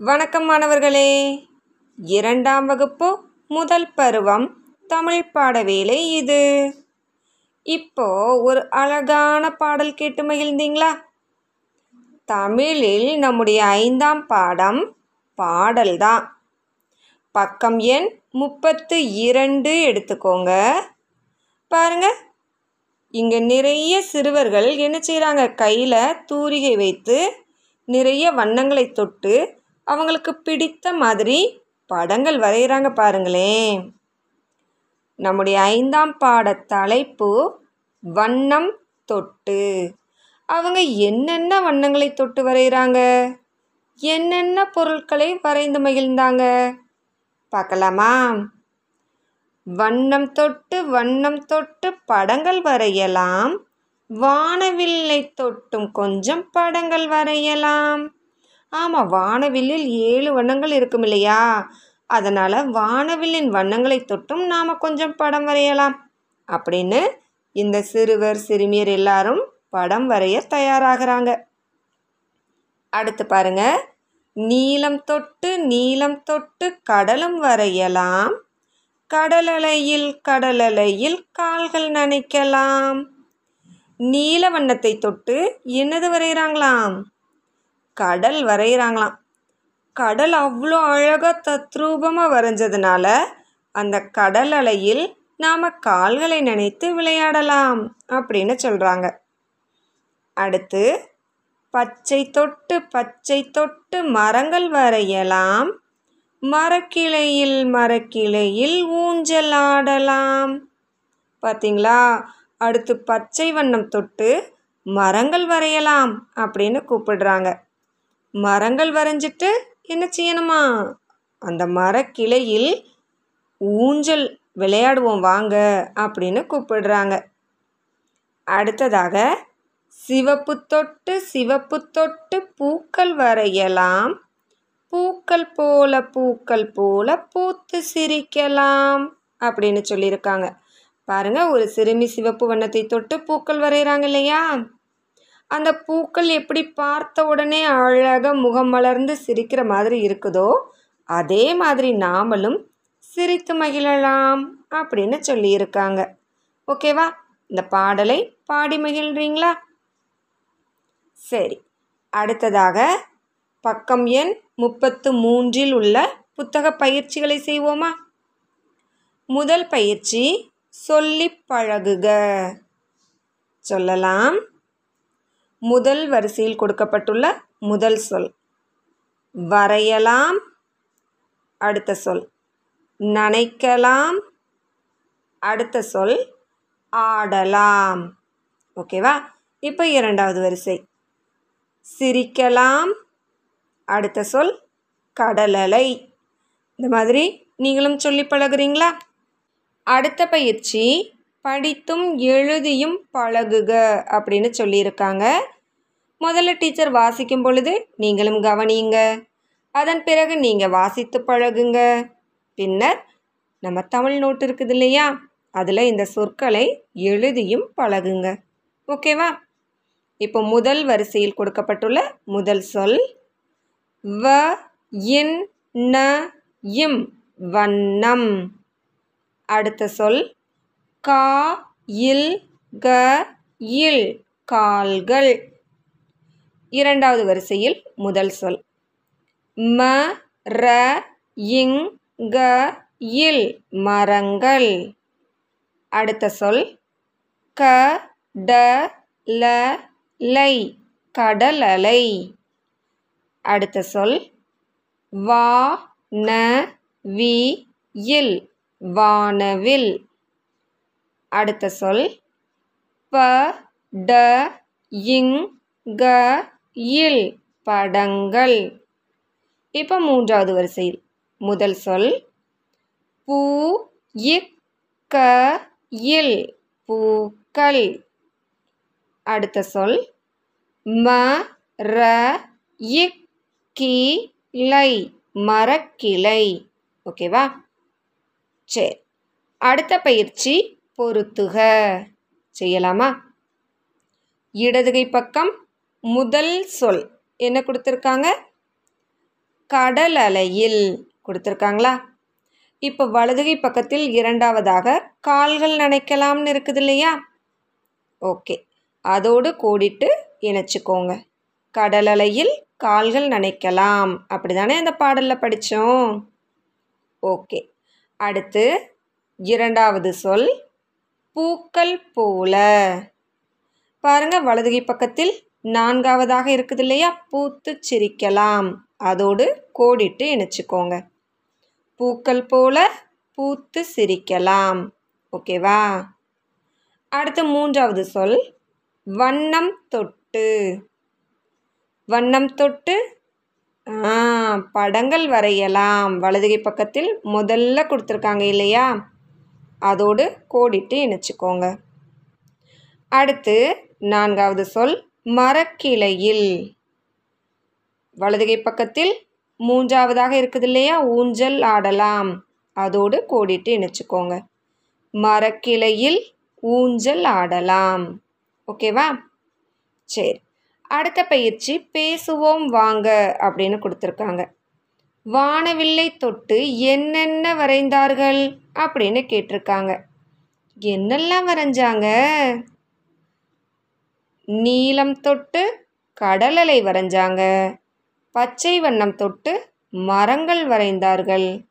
வணக்கம் மாணவர்களே. இரண்டாம் வகுப்பு முதல் பருவம் தமிழ் பாட வேலை இது. இப்போ ஒரு அழகான பாடல் கேட்டு மகிழ்ந்தீங்களா? தமிழில் நம்முடைய ஐந்தாம் பாடம் பாடல்தான். பக்கம் எண் முப்பத்து இரண்டு எடுத்துக்கோங்க. பாருங்க. இங்கே நிறைய சிறுவர்கள் என்ன செய்கிறாங்க கையில் தூரிகை வைத்து நிறைய வண்ணங்களை தொட்டு அவங்களுக்கு பிடித்த மாதிரி படங்கள் வரைகிறாங்க பாருங்களேன். நம்முடைய ஐந்தாம் பாட தலைப்பு வண்ணம் தொட்டு. அவங்க என்னென்ன வண்ணங்களை தொட்டு வரைகிறாங்க என்னென்ன பொருட்களை வரைந்து மகிழ்ந்தாங்க? பார்க்கலாமா? வண்ணம் தொட்டு வண்ணம் தொட்டு படங்கள் வரையலாம். வானவில்லை தொட்டும் கொஞ்சம் படங்கள் வரையலாம். ஆமாம் வானவில்லில் ஏழு வண்ணங்கள் இருக்கும் இல்லையா? அதனால் வானவில்லின் வண்ணங்களை தொட்டும் நாம் கொஞ்சம் படம் வரையலாம். அப்படின்னு இந்த சிறுவர் சிறுமியர் எல்லாரும் படம் வரைய தயாராகிறாங்க. அடுத்து பாருங்க. நீளம் தொட்டு நீலம் தொட்டு கடலும் வரையலாம். கடலலையில் கடலலையில் கால்கள் நனைக்கலாம். நீல வண்ணத்தை தொட்டு என்னது வரைகிறாங்களாம் கடல் வரைகிறாங்களாம் கடல் அவ்வளோ அழகாக தத்ரூபமாக வரைஞ்சதுனால அந்த கடல் அலையில் நாம் கால்களை நினைத்து விளையாடலாம் அப்படின்னு சொல்கிறாங்க அடுத்து பச்சை தொட்டு பச்சை தொட்டு மரங்கள் வரையலாம். மரக்கிளையில் மரக்கிளையில் ஊஞ்சல் ஆடலாம். பார்த்தீங்களா அடுத்து பச்சை வண்ணம் தொட்டு மரங்கள் வரையலாம் அப்படின்னு கூப்பிடுறாங்க. மரங்கள் வரைஞ்சிட்டு என்ன செய்யணுமா? அந்த மரக்கிளையில் ஊஞ்சல் விளையாடுவோம் வாங்க அப்படின்னு கூப்பிடுறாங்க. அடுத்ததாக சிவப்பு தொட்டு சிவப்பு தொட்டு பூக்கள் வரையலாம். பூக்கள் போல பூக்கள் போல பூத்து சிரிக்கலாம் அப்படின்னு சொல்லியிருக்காங்க. பாருங்கள் ஒரு சிறுமி சிவப்பு வண்ணத்தை தொட்டு பூக்கள் வரைகிறாங்க இல்லையா? அந்த பூக்கள் எப்படி பார்த்த உடனே அழகாக முகம் மலர்ந்து சிரிக்கிற மாதிரி இருக்குதோ அதே மாதிரி நாமளும் சிரித்து மகிழலாம் அப்படின்னு சொல்லியிருக்காங்க. ஓகேவா? இந்த பாடலை பாடி மகிழ்றீங்களா? சரி அடுத்ததாக பக்கம் எண் முப்பத்து மூன்றில் உள்ள புத்தக பயிற்சிகளை செய்வோமா? முதல் பயிற்சி சொல்லி பழகுக. சொல்லலாம். முதல் வரிசையில் கொடுக்கப்பட்டுள்ள முதல் சொல். வரையலாம். அடுத்த சொல். நனைக்கலாம். அடுத்த சொல். ஆடலாம். ஓகேவா? இப்போ இரண்டாவது வரிசை. சிரிக்கலாம். அடுத்த சொல். கடலலை. இந்த மாதிரி நீங்களும் சொல்லி பழகுறீங்களா? அடுத்த பயிற்சி. படித்தும் எழுதியும் பழகுக அப்படின்னு சொல்லியிருக்காங்க. முதல்ல டீச்சர் வாசிக்கும் பொழுது நீங்களும் கவனியுங்க. அதன் பிறகு நீங்கள் வாசித்து பழகுங்க. பின்னர் நம்ம தமிழ் நோட்டு இருக்குது இல்லையா? அதில் இந்த சொற்களை எழுதியும் பழகுங்க. ஓகேவா? இப்போ முதல் வரிசையில் கொடுக்கப்பட்டுள்ள முதல் சொல் வ இன் ந இம் வண்ணம். அடுத்த சொல் கா இல் க இல் கால்கள். இரண்டாவது வரிசையில் முதல் சொல். ம ர இங் க இல் மரங்கள். அடுத்த சொல். க ட ல லை கடலலை அடுத்த சொல். வா ந வி இல் வானவில். அடுத்த சொல். ப ட இங் க இல் படங்கள். இப்போ மூன்றாவது வரிசையில் முதல் சொல். பூ இக் க இல் பூக்கள். அடுத்த சொல். ம ர இக் மரக்கிளை. ஓகேவா? சரி. அடுத்த பயிற்சி. பொருத்துக செய்யலாமா? இடதுகை பக்கம் முதல் சொல் என்ன கொடுத்துருக்காங்க? கடல் அலையில் கொடுத்துருக்காங்களா? இப்போ வலதுகை பக்கத்தில் இரண்டாவதாக கால்கள் நனைக்கலாம்னு இருக்குது இல்லையா? ஓகே. அதோடு கூடிட்டு இணைச்சிக்கோங்க. கடல் அலையில் கால்கள் நனைக்கலாம். அப்படி தானே அந்த பாடலில் படித்தோம் ஓகே. அடுத்து இரண்டாவது சொல் பூக்கள் போல. பாருங்கள் வலதுகை பக்கத்தில் நான்காவதாக இருக்குது இல்லையா? பூத்து சிரிக்கலாம். அதோடு கோடிட்டு இணைச்சிக்கோங்க. பூக்கள் போல பூத்து சிரிக்கலாம். ஓகேவா? அடுத்து மூன்றாவது சொல். வண்ணம் தொட்டு. வண்ணம் தொட்டு ஆ படங்கள் வரையலாம். வலதுகை பக்கத்தில் முதல்ல கொடுத்துருக்காங்க இல்லையா? அதோடு கோடிட்டு இணைச்சிக்கோங்க. அடுத்து நான்காவது சொல் மரக்கிளையில். வலதுகை பக்கத்தில் மூன்றாவதாக இருக்குது இல்லையா ஊஞ்சல் ஆடலாம். அதோடு கோடிட்டு இணைச்சிக்கோங்க. மரக்கிளையில் ஊஞ்சல் ஆடலாம். ஓகேவா? சரி. அடுத்த பயிற்சி பேசுவோம் வாங்க அப்படின்னு கொடுத்துருக்காங்க. வானவில்லை தொட்டு என்னென்ன வரைந்தார்கள்? அப்படின்னு கேட்டிருக்காங்க. என்னெல்லாம் வரைஞ்சாங்க? நீலம் தொட்டு கடலலை வரைஞ்சாங்க. பச்சை வண்ணம் தொட்டு மரங்கள் வரைந்தார்கள்.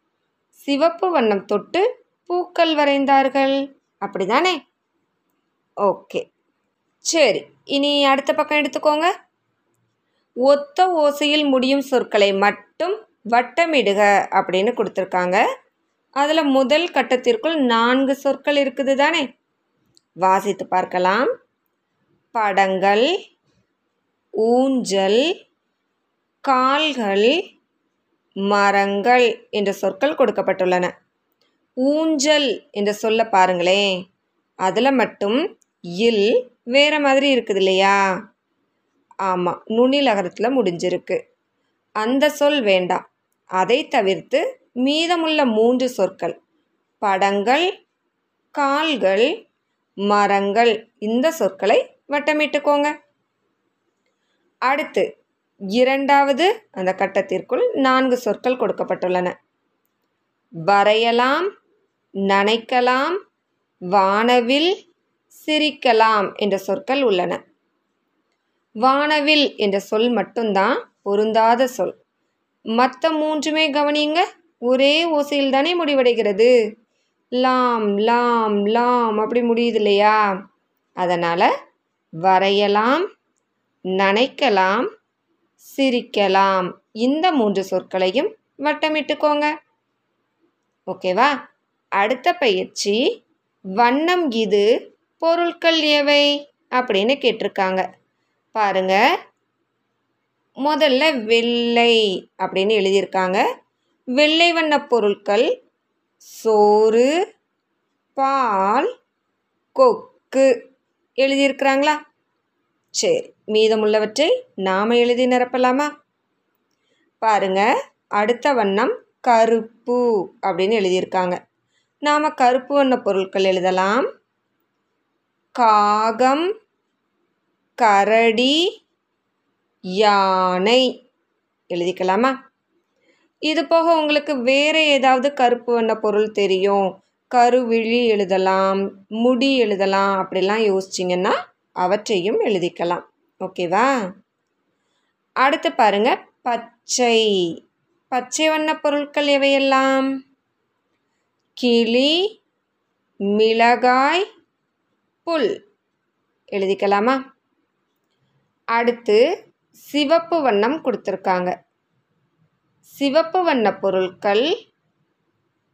சிவப்பு வண்ணம் தொட்டு பூக்கள் வரைந்தார்கள். அப்படிதானே? ஓகே. சரி இனி அடுத்த பக்கம் எடுத்துக்கோங்க. ஒத்த ஓசையில் முடியும் சொற்களை மட்டும் வட்டமிடுக அப்படின்னு கொடுத்துருக்காங்க. அதில் முதல் கட்டத்திற்குள் நான்கு சொற்கள் இருக்குது தானே? வாசித்து பார்க்கலாம். படங்கள் ஊஞ்சல் கால்கள் மரங்கள் என்ற சொற்கள் கொடுக்கப்பட்டுள்ளன. ஊஞ்சல் என்ற சொல்ல பாருங்களேன். அதில் மட்டும் இல் வேறு மாதிரி இருக்குது இல்லையா? ஆமாம் நுனிலகரத்தில் முடிஞ்சிருக்கு. அந்த சொல் வேண்டாம். அதை தவிர்த்து மீதமுள்ள மூன்று சொற்கள். படங்கள் கால்கள் மரங்கள் இந்த சொற்களை வட்டமிட்டுக்கோங்க. அடுத்து இரண்டாவது அந்த கட்டத்திற்குள் நான்கு சொற்கள் கொடுக்கப்பட்டுள்ளன. வரையலாம் நனைக்கலாம் வானவில் சிரிக்கலாம் என்ற சொற்கள் உள்ளன. வானவில் என்ற சொல் மட்டும்தான் பொருந்தாத சொல். மற்ற மூன்றுமே கவனியுங்க. ஒரே ஓசையில் தானே முடிவடைகிறது. லாம் லாம் லாம் அப்படி முடியுது இல்லையா அதனால் வரையலாம் நனைக்கலாம் சிரிக்கலாம். இந்த மூன்று சொற்களையும் வட்டமிட்டுக்கோங்க. ஓகேவா? அடுத்த பயிற்சி வண்ணம் இது பொருட்கள் எவை? அப்படின்னு கேட்டிருக்காங்க. பாருங்கள் முதல்ல வெள்ளை அப்படின்னு எழுதியிருக்காங்க. வெள்ளை வண்ண பொருட்கள் சோறு பால் கொக்கு எழுதியிருக்கிறாங்களா? சரி மீதமுள்ளவற்றை நாம் எழுதி நிரப்பலாமா? பாருங்க அடுத்த வண்ணம் கருப்பு அப்படின்னு எழுதியிருக்காங்க. நாம் கருப்பு வண்ண பொருட்கள் எழுதலாம். காகம் கரடி யானை. எழுதிக்கலாமா? இது போக உங்களுக்கு வேறு ஏதாவது கருப்பு வண்ண பொருள் தெரியும். கருவிழி எழுதலாம் முடி எழுதலாம் அப்படிலாம் யோசிச்சிங்கன்னா அவற்றையும் எழுதிக்கலாம். ஓகேவா? அடுத்து பாருங்க பச்சை. பச்சை வண்ண பொருட்கள் எவையெல்லாம்? கிளி மிளகாய் புல். எழுதிக்கலாமா? அடுத்து சிவப்பு வண்ணம் கொடுத்துருக்காங்க. சிவப்பு வண்ண பொருட்கள்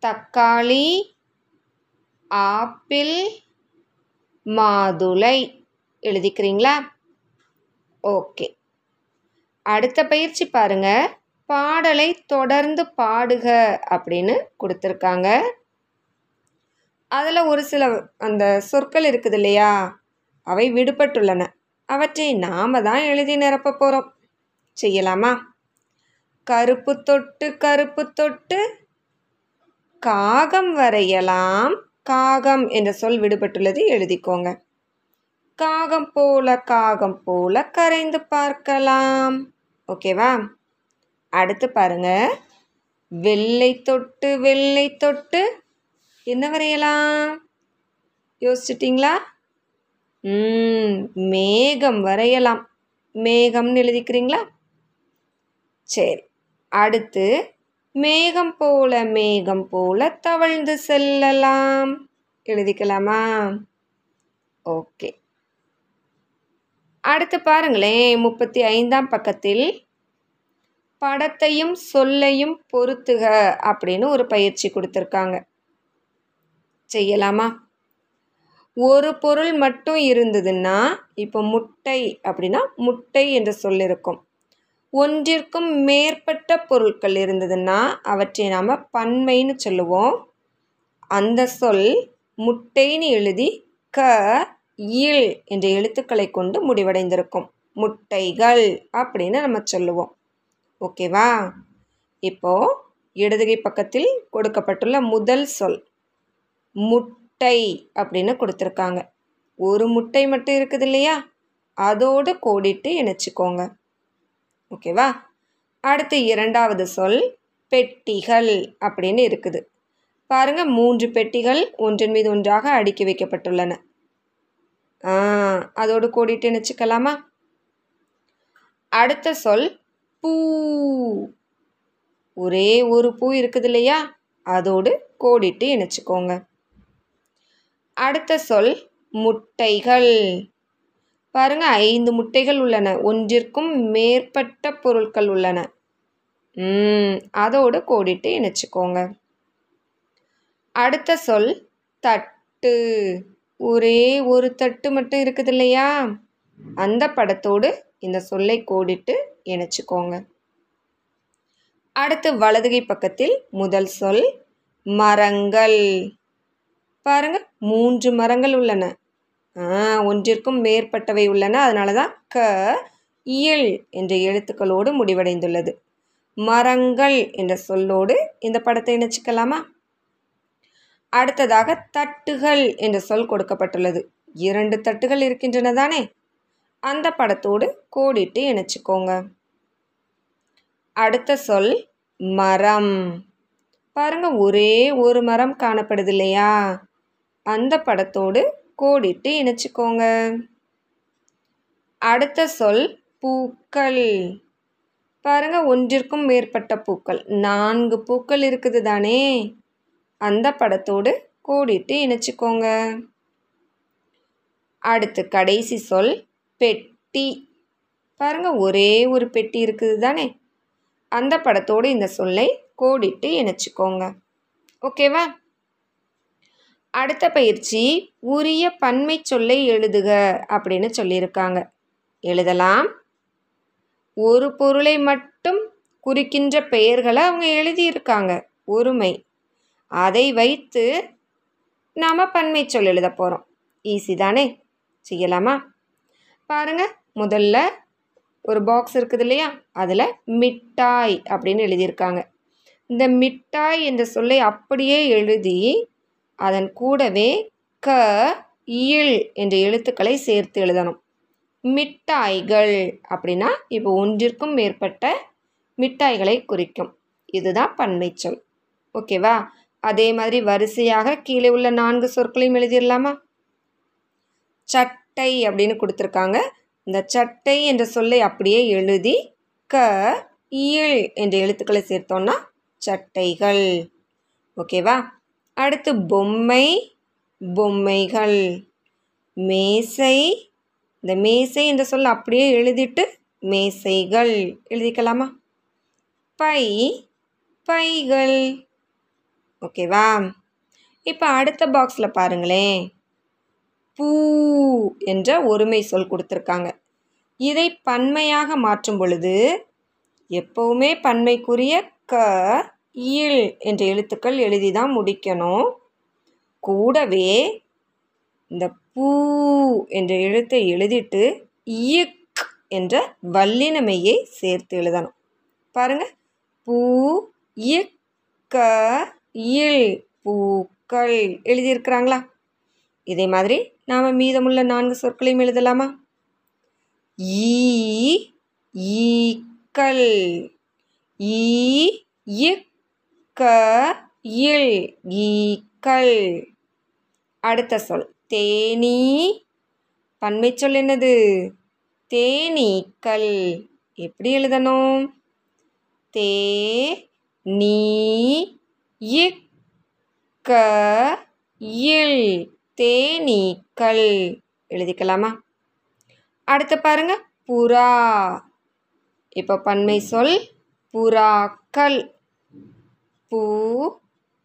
தக்காளி ஆப்பிள் மாதுளை. எழுதிக்கிறீங்களா? ஓகே. அடுத்த பயிற்சி பாருங்க. பாடலை தொடர்ந்து பாடுக அப்படின்னு கொடுத்துருக்காங்க. அதில் ஒரு சில அந்த சொற்கள் இருக்குது இல்லையா? அவை விடுபட்டுள்ளன. அவற்றை நாம தான் எழுதி நிரப்ப போகிறோம் செய்யலாமா? கருப்பு தொட்டு கருப்பு தொட்டு காகம் வரையலாம். காகம் என்ற சொல் விடுபட்டுள்ளது எழுதிக்கோங்க. காகம் போல காகம் போல கரைந்து பார்க்கலாம். ஓகேவா? அடுத்து பாருங்க. வெள்ளை தொட்டு வெள்ளை தொட்டு என்ன வரையலாம்? யோசிச்சிட்டிங்களா? மேகம் வரையலாம். மேகம்னு எழுதிக்கிறீங்களா? சரி அடுத்து மேகம் போல மேகம் போல தவழ்ந்து செல்லலாம். எழுதிக்கலாமா? ஓகே. அடுத்து பாருங்களேன் முப்பத்தி ஐந்தாம் பக்கத்தில் படத்தையும் சொல்லையும் பொறுத்துக அப்படின்னு ஒரு பயிற்சி கொடுத்துருக்காங்க. செய்யலாமா? ஒரு பொருள் மட்டும் இருந்ததுன்னா இப்போ முட்டை அப்படின்னா முட்டை என்ற சொல் இருக்கும் ஒன்றிற்கும் மேற்பட்ட பொருட்கள் இருந்ததுன்னா அவற்றை நாம் பன்மைன்னு சொல்லுவோம். அந்த சொல் முட்டைன்னு எழுதி க இல் என்ற எழுத்துக்களை கொண்டு முடிவடைந்திருக்கும். முட்டைகள் அப்படின்னு நம்ம சொல்லுவோம். ஓகேவா? இப்போது இடதுகை பக்கத்தில் கொடுக்கப்பட்டுள்ள முதல் சொல். முட்டை அப்படின்னு கொடுத்துருக்காங்க. ஒரு முட்டை மட்டும் இருக்குது இல்லையா? அதோடு கோடிட்டு இணைச்சிக்கோங்க. ஓகேவா? அடுத்து இரண்டாவது சொல் பெட்டிகள் அப்படின்னு இருக்குது. பாருங்க மூன்று பெட்டிகள் ஒன்றின் மீது ஒன்றாக அடுக்கி வைக்கப்பட்டுள்ளன. ஆ அதோடு கோடிட்டு இணைச்சிக்கலாமா? அடுத்த சொல் பூ. ஒரே ஒரு பூ இருக்குது இல்லையா? அதோடு கோடிட்டு இணைச்சிக்கோங்க. அடுத்த சொல் முட்டைகள். பாருங்க ஐந்து முட்டைகள் உள்ளன. ஒன்றிற்கும் மேற்பட்ட பொருட்கள் உள்ளன. அதோடு கோடிட்டு இணைச்சிக்கோங்க. அடுத்த சொல் தட்டு. ஒரே ஒரு தட்டு மட்டும் இருக்குது இல்லையா அந்த படத்தோடு இந்த சொல்லை கோடிட்டு இணைச்சிக்கோங்க. அடுத்து வலதுகை பக்கத்தில் முதல் சொல் மரங்கள். பாருங்க மூன்று மரங்கள் உள்ளன. ஆ ஒன்றிற்கும் மேற்பட்டவை உள்ளன. அதனால தான் க இயல் என்ற எழுத்துக்களோடு முடிவடைந்துள்ளது. மரங்கள் என்ற சொல்லோடு இந்த படத்தை இணைச்சிக்கலாமா? அடுத்ததாக தட்டுகள் என்ற சொல் கொடுக்கப்பட்டுள்ளது. இரண்டு தட்டுகள் இருக்கின்றன தானே? அந்த படத்தோடு கோடிட்டு இணைச்சிக்கோங்க. அடுத்த சொல் மரம். பாருங்க ஒரே ஒரு மரம் காணப்படுது இல்லையா? அந்த படத்தோடு கோடிட்டு இணைச்சிக்கோங்க. அடுத்த சொல் பூக்கள். பாருங்க ஒன்றிற்கும் மேற்பட்ட பூக்கள். நான்கு பூக்கள் இருக்குது தானே? அந்த படத்தோடு கோடிட்டு இணைச்சிக்கோங்க. அடுத்து கடைசி சொல் பெட்டி. பாருங்க ஒரே ஒரு பெட்டி இருக்குது தானே? அந்த படத்தோடு இந்த சொல்லை கோடிட்டு இணைச்சிக்கோங்க. ஓகேவா? அடுத்த பயிற்சி உரிய பன்மை சொல்லை எழுதுக அப்படின்னு சொல்லியிருக்காங்க. எழுதலாம். ஒரு பொருளை மட்டும் குறிக்கின்ற பெயர்களை அவங்க எழுதியிருக்காங்க. ஒருமை. அதை வைத்து நாம் பன்மை சொல் எழுத போகிறோம் ஈஸி தானே? செய்யலாமா? பாருங்கள் முதல்ல ஒரு பாக்ஸ் இருக்குது இல்லையா? அதில் மிட்டாய் அப்படின்னு எழுதியிருக்காங்க. இந்த மிட்டாய் என்ற சொல்லை அப்படியே எழுதி அதன் கூடவே க இல் என்ற எழுத்துக்களை சேர்த்து எழுதணும். மிட்டாய்கள் அப்படின்னா இப்போ ஒன்றிற்கும் மேற்பட்ட மிட்டாய்களை குறிக்கும். இதுதான் பன்மை சொல். ஓகேவா அதே மாதிரி வரிசையாக கீழே உள்ள நான்கு சொற்களையும் எழுதிடலாமா? சட்டை அப்படின்னு கொடுத்துருக்காங்க. இந்த சட்டை என்ற சொல்லை அப்படியே எழுதி க இயல் என்ற எழுத்துக்களை சேர்த்தோன்னா சட்டைகள். ஓகேவா அடுத்து பொம்மை பொம்மைகள். மேசை. இந்த மேசை என்ற சொல்ல அப்படியே எழுதிட்டு மேசைகள் எழுதிக்கலாமா? பை பைகள். ஓகேவா? இப்போ அடுத்த பாக்ஸில் பாருங்களேன். பூ என்ற ஒருமை சொல் கொடுத்துருக்காங்க. இதை பன்மையாக மாற்றும் பொழுது எப்போவுமே பன்மைக்குரிய க ஈழ் என்ற எழுத்துக்கள் எழுதி தான் முடிக்கணும். கூடவே இந்த பூ என்ற எழுத்தை எழுதிட்டு இயக் என்ற வல்லினமையை சேர்த்து எழுதணும். பாருங்க. பூ இயக்க ஈழ் பூக்கள் எழுதியிருக்கிறாங்களா? இதே மாதிரி நாம் மீதமுள்ள நான்கு சொற்களையும் எழுதலாமா? ஈ ஈக்கள். ஈ இயக் க இல் ஈக்கள் அடுத்த சொல் தேனீ. பன்மை சொல் என்னது? தேனீக்கள். எப்படி எழுதணும்? தே நீ இக் க இல் தேனீக்கள். எழுதிக்கலாமா? அடுத்து பாருங்க புறா. இப்போ பன்மை சொல் புறாக்கள். பூ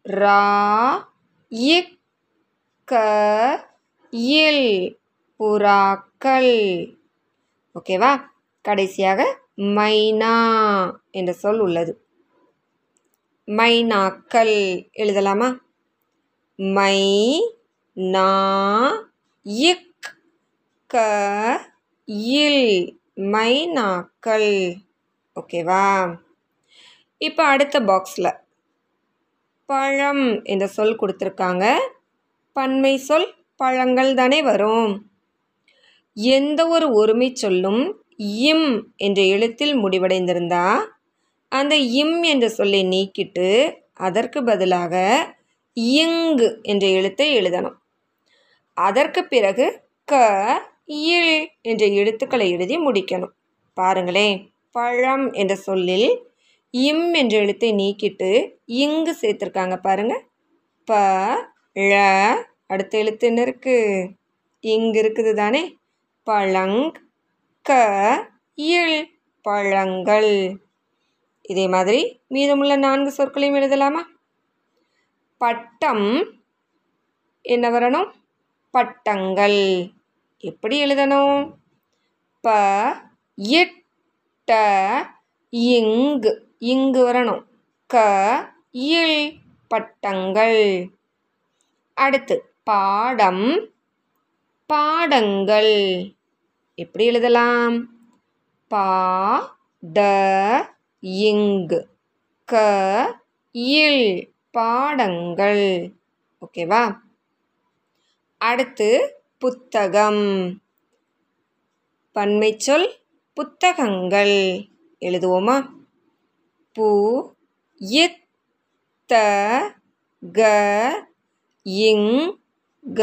ரா இக் க இல் புறாக்கள். ஓகேவா? கடைசியாக மைனா என்ற சொல் உள்ளது. மைனாக்கள். எழுதலாமா? மை நா இக் க இல் மைனாக்கள். ஓகேவா? இப்போ அடுத்த பாக்ஸில் பழம் என்ற சொல் கொடுத்துருக்காங்க. பன்மை சொல் பழங்கள் தானே வரும். எந்த ஒரு ஒருமை சொல்லும் இம் என்ற எழுத்தில் முடிவடைந்திருந்தா அந்த இம் என்ற சொல்லை நீக்கிட்டு அதற்கு பதிலாக இங்கு என்ற எழுத்தை எழுதணும். அதற்கு பிறகு க இல் என்ற எழுத்துக்களை எழுதி முடிக்கணும். பாருங்களேன் பழம் என்ற சொல்லில் இம் என்ற எழுத்தை நீக்கிட்டு இங்கு சேர்த்துருக்காங்க பாருங்க. ப ழ அடுத்த எழுத்து என்ன இருக்குது இங்கு இருக்குது தானே. பழங் க இல் பழங்கள். இதே மாதிரி மீதமுள்ள நான்கு சொற்களையும் எழுதலாமா? பட்டம் என்ன வரணும்? பட்டங்கள். எப்படி எழுதணும்? ப இட்ட இங்கு. இங்கு வரணும். க இல் பட்டங்கள். அடுத்து பாடம் பாடங்கள். எப்படி எழுதலாம்? பா ட இங்கு. க இல் பாடங்கள். ஓகேவா? அடுத்து புத்தகம். பன்மை சொல் புத்தகங்கள். எழுதுவோமா? பு இத் த க இங் க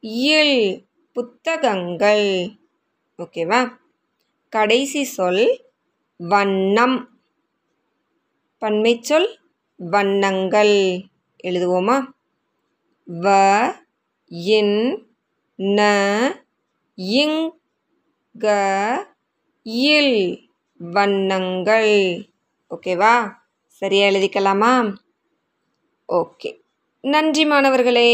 இல் புத்தகங்கள். ஓகேவா? கடைசி சொல் வண்ணம். பன்மை சொல் வண்ணங்கள். எழுதுவோமா? வ இன் ந இங் க இல் வண்ணங்கள். ஓகேவா? சரியாக எழுதிக்கலாமா? ஓகே. நன்றி மாணவர்களே.